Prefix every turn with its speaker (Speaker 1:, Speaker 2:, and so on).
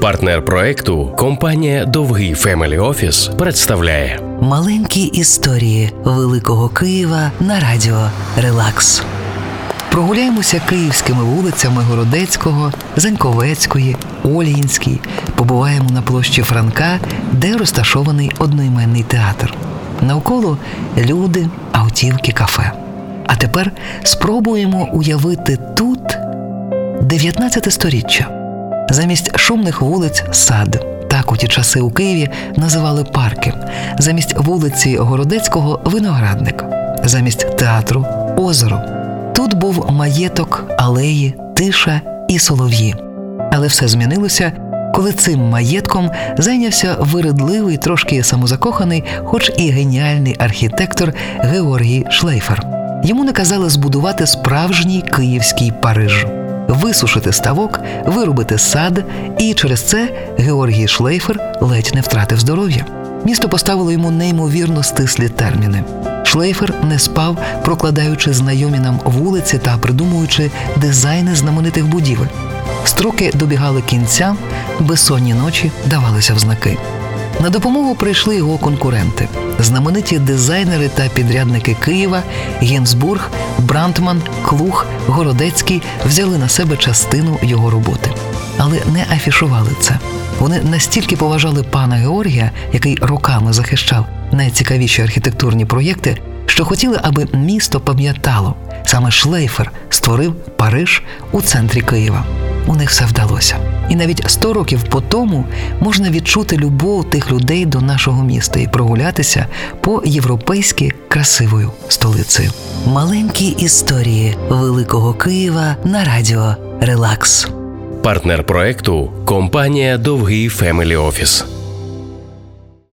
Speaker 1: Партнер проекту компанія Довгий Family Office представляє
Speaker 2: Маленькі історії Великого Києва на радіо Релакс. Прогуляємося київськими вулицями Городецького, Заньковецької, Ольгинській. Побуваємо на площі Франка, де розташований одноіменний театр. Навколо люди, автівки, кафе. А тепер спробуємо уявити тут 19 сторіччя. Замість шумних вулиць сад. Так у ті часи у Києві називали парки. Замість вулиці Городецького виноградник, замість театру озеро. Тут був маєток, алеї, тиша і солов'ї. Але все змінилося, коли цим маєтком зайнявся виридливий, трошки самозакоханий, хоч і геніальний архітектор Георгій Шлейфер. Йому наказали збудувати справжній київський Париж висушити ставок, вирубити сад, і через це Георгій Шлейфер ледь не втратив здоров'я. Місто поставило йому неймовірно стислі терміни. Шлейфер не спав, прокладаючи знайомі нам вулиці та придумуючи дизайни знаменитих будівель. Строки добігали кінця, безсонні ночі давалися в знаки. На допомогу прийшли його конкуренти, знамениті дизайнери та підрядники Києва, Гінзбург, Брантман, Клух, Городецький взяли на себе частину його роботи, але не афішували це. Вони настільки поважали пана Георгія, який роками захищав найцікавіші архітектурні проєкти, що хотіли, аби місто пам'ятало саме Шлейфер створив Париж у центрі Києва. У них все вдалося. І навіть 100 років по тому можна відчути любов тих людей до нашого міста і прогулятися по європейськи красивою столицею. Маленькі історії Великого Києва на радіо Релакс.
Speaker 1: партнер проекту компанія Довгий Family Office.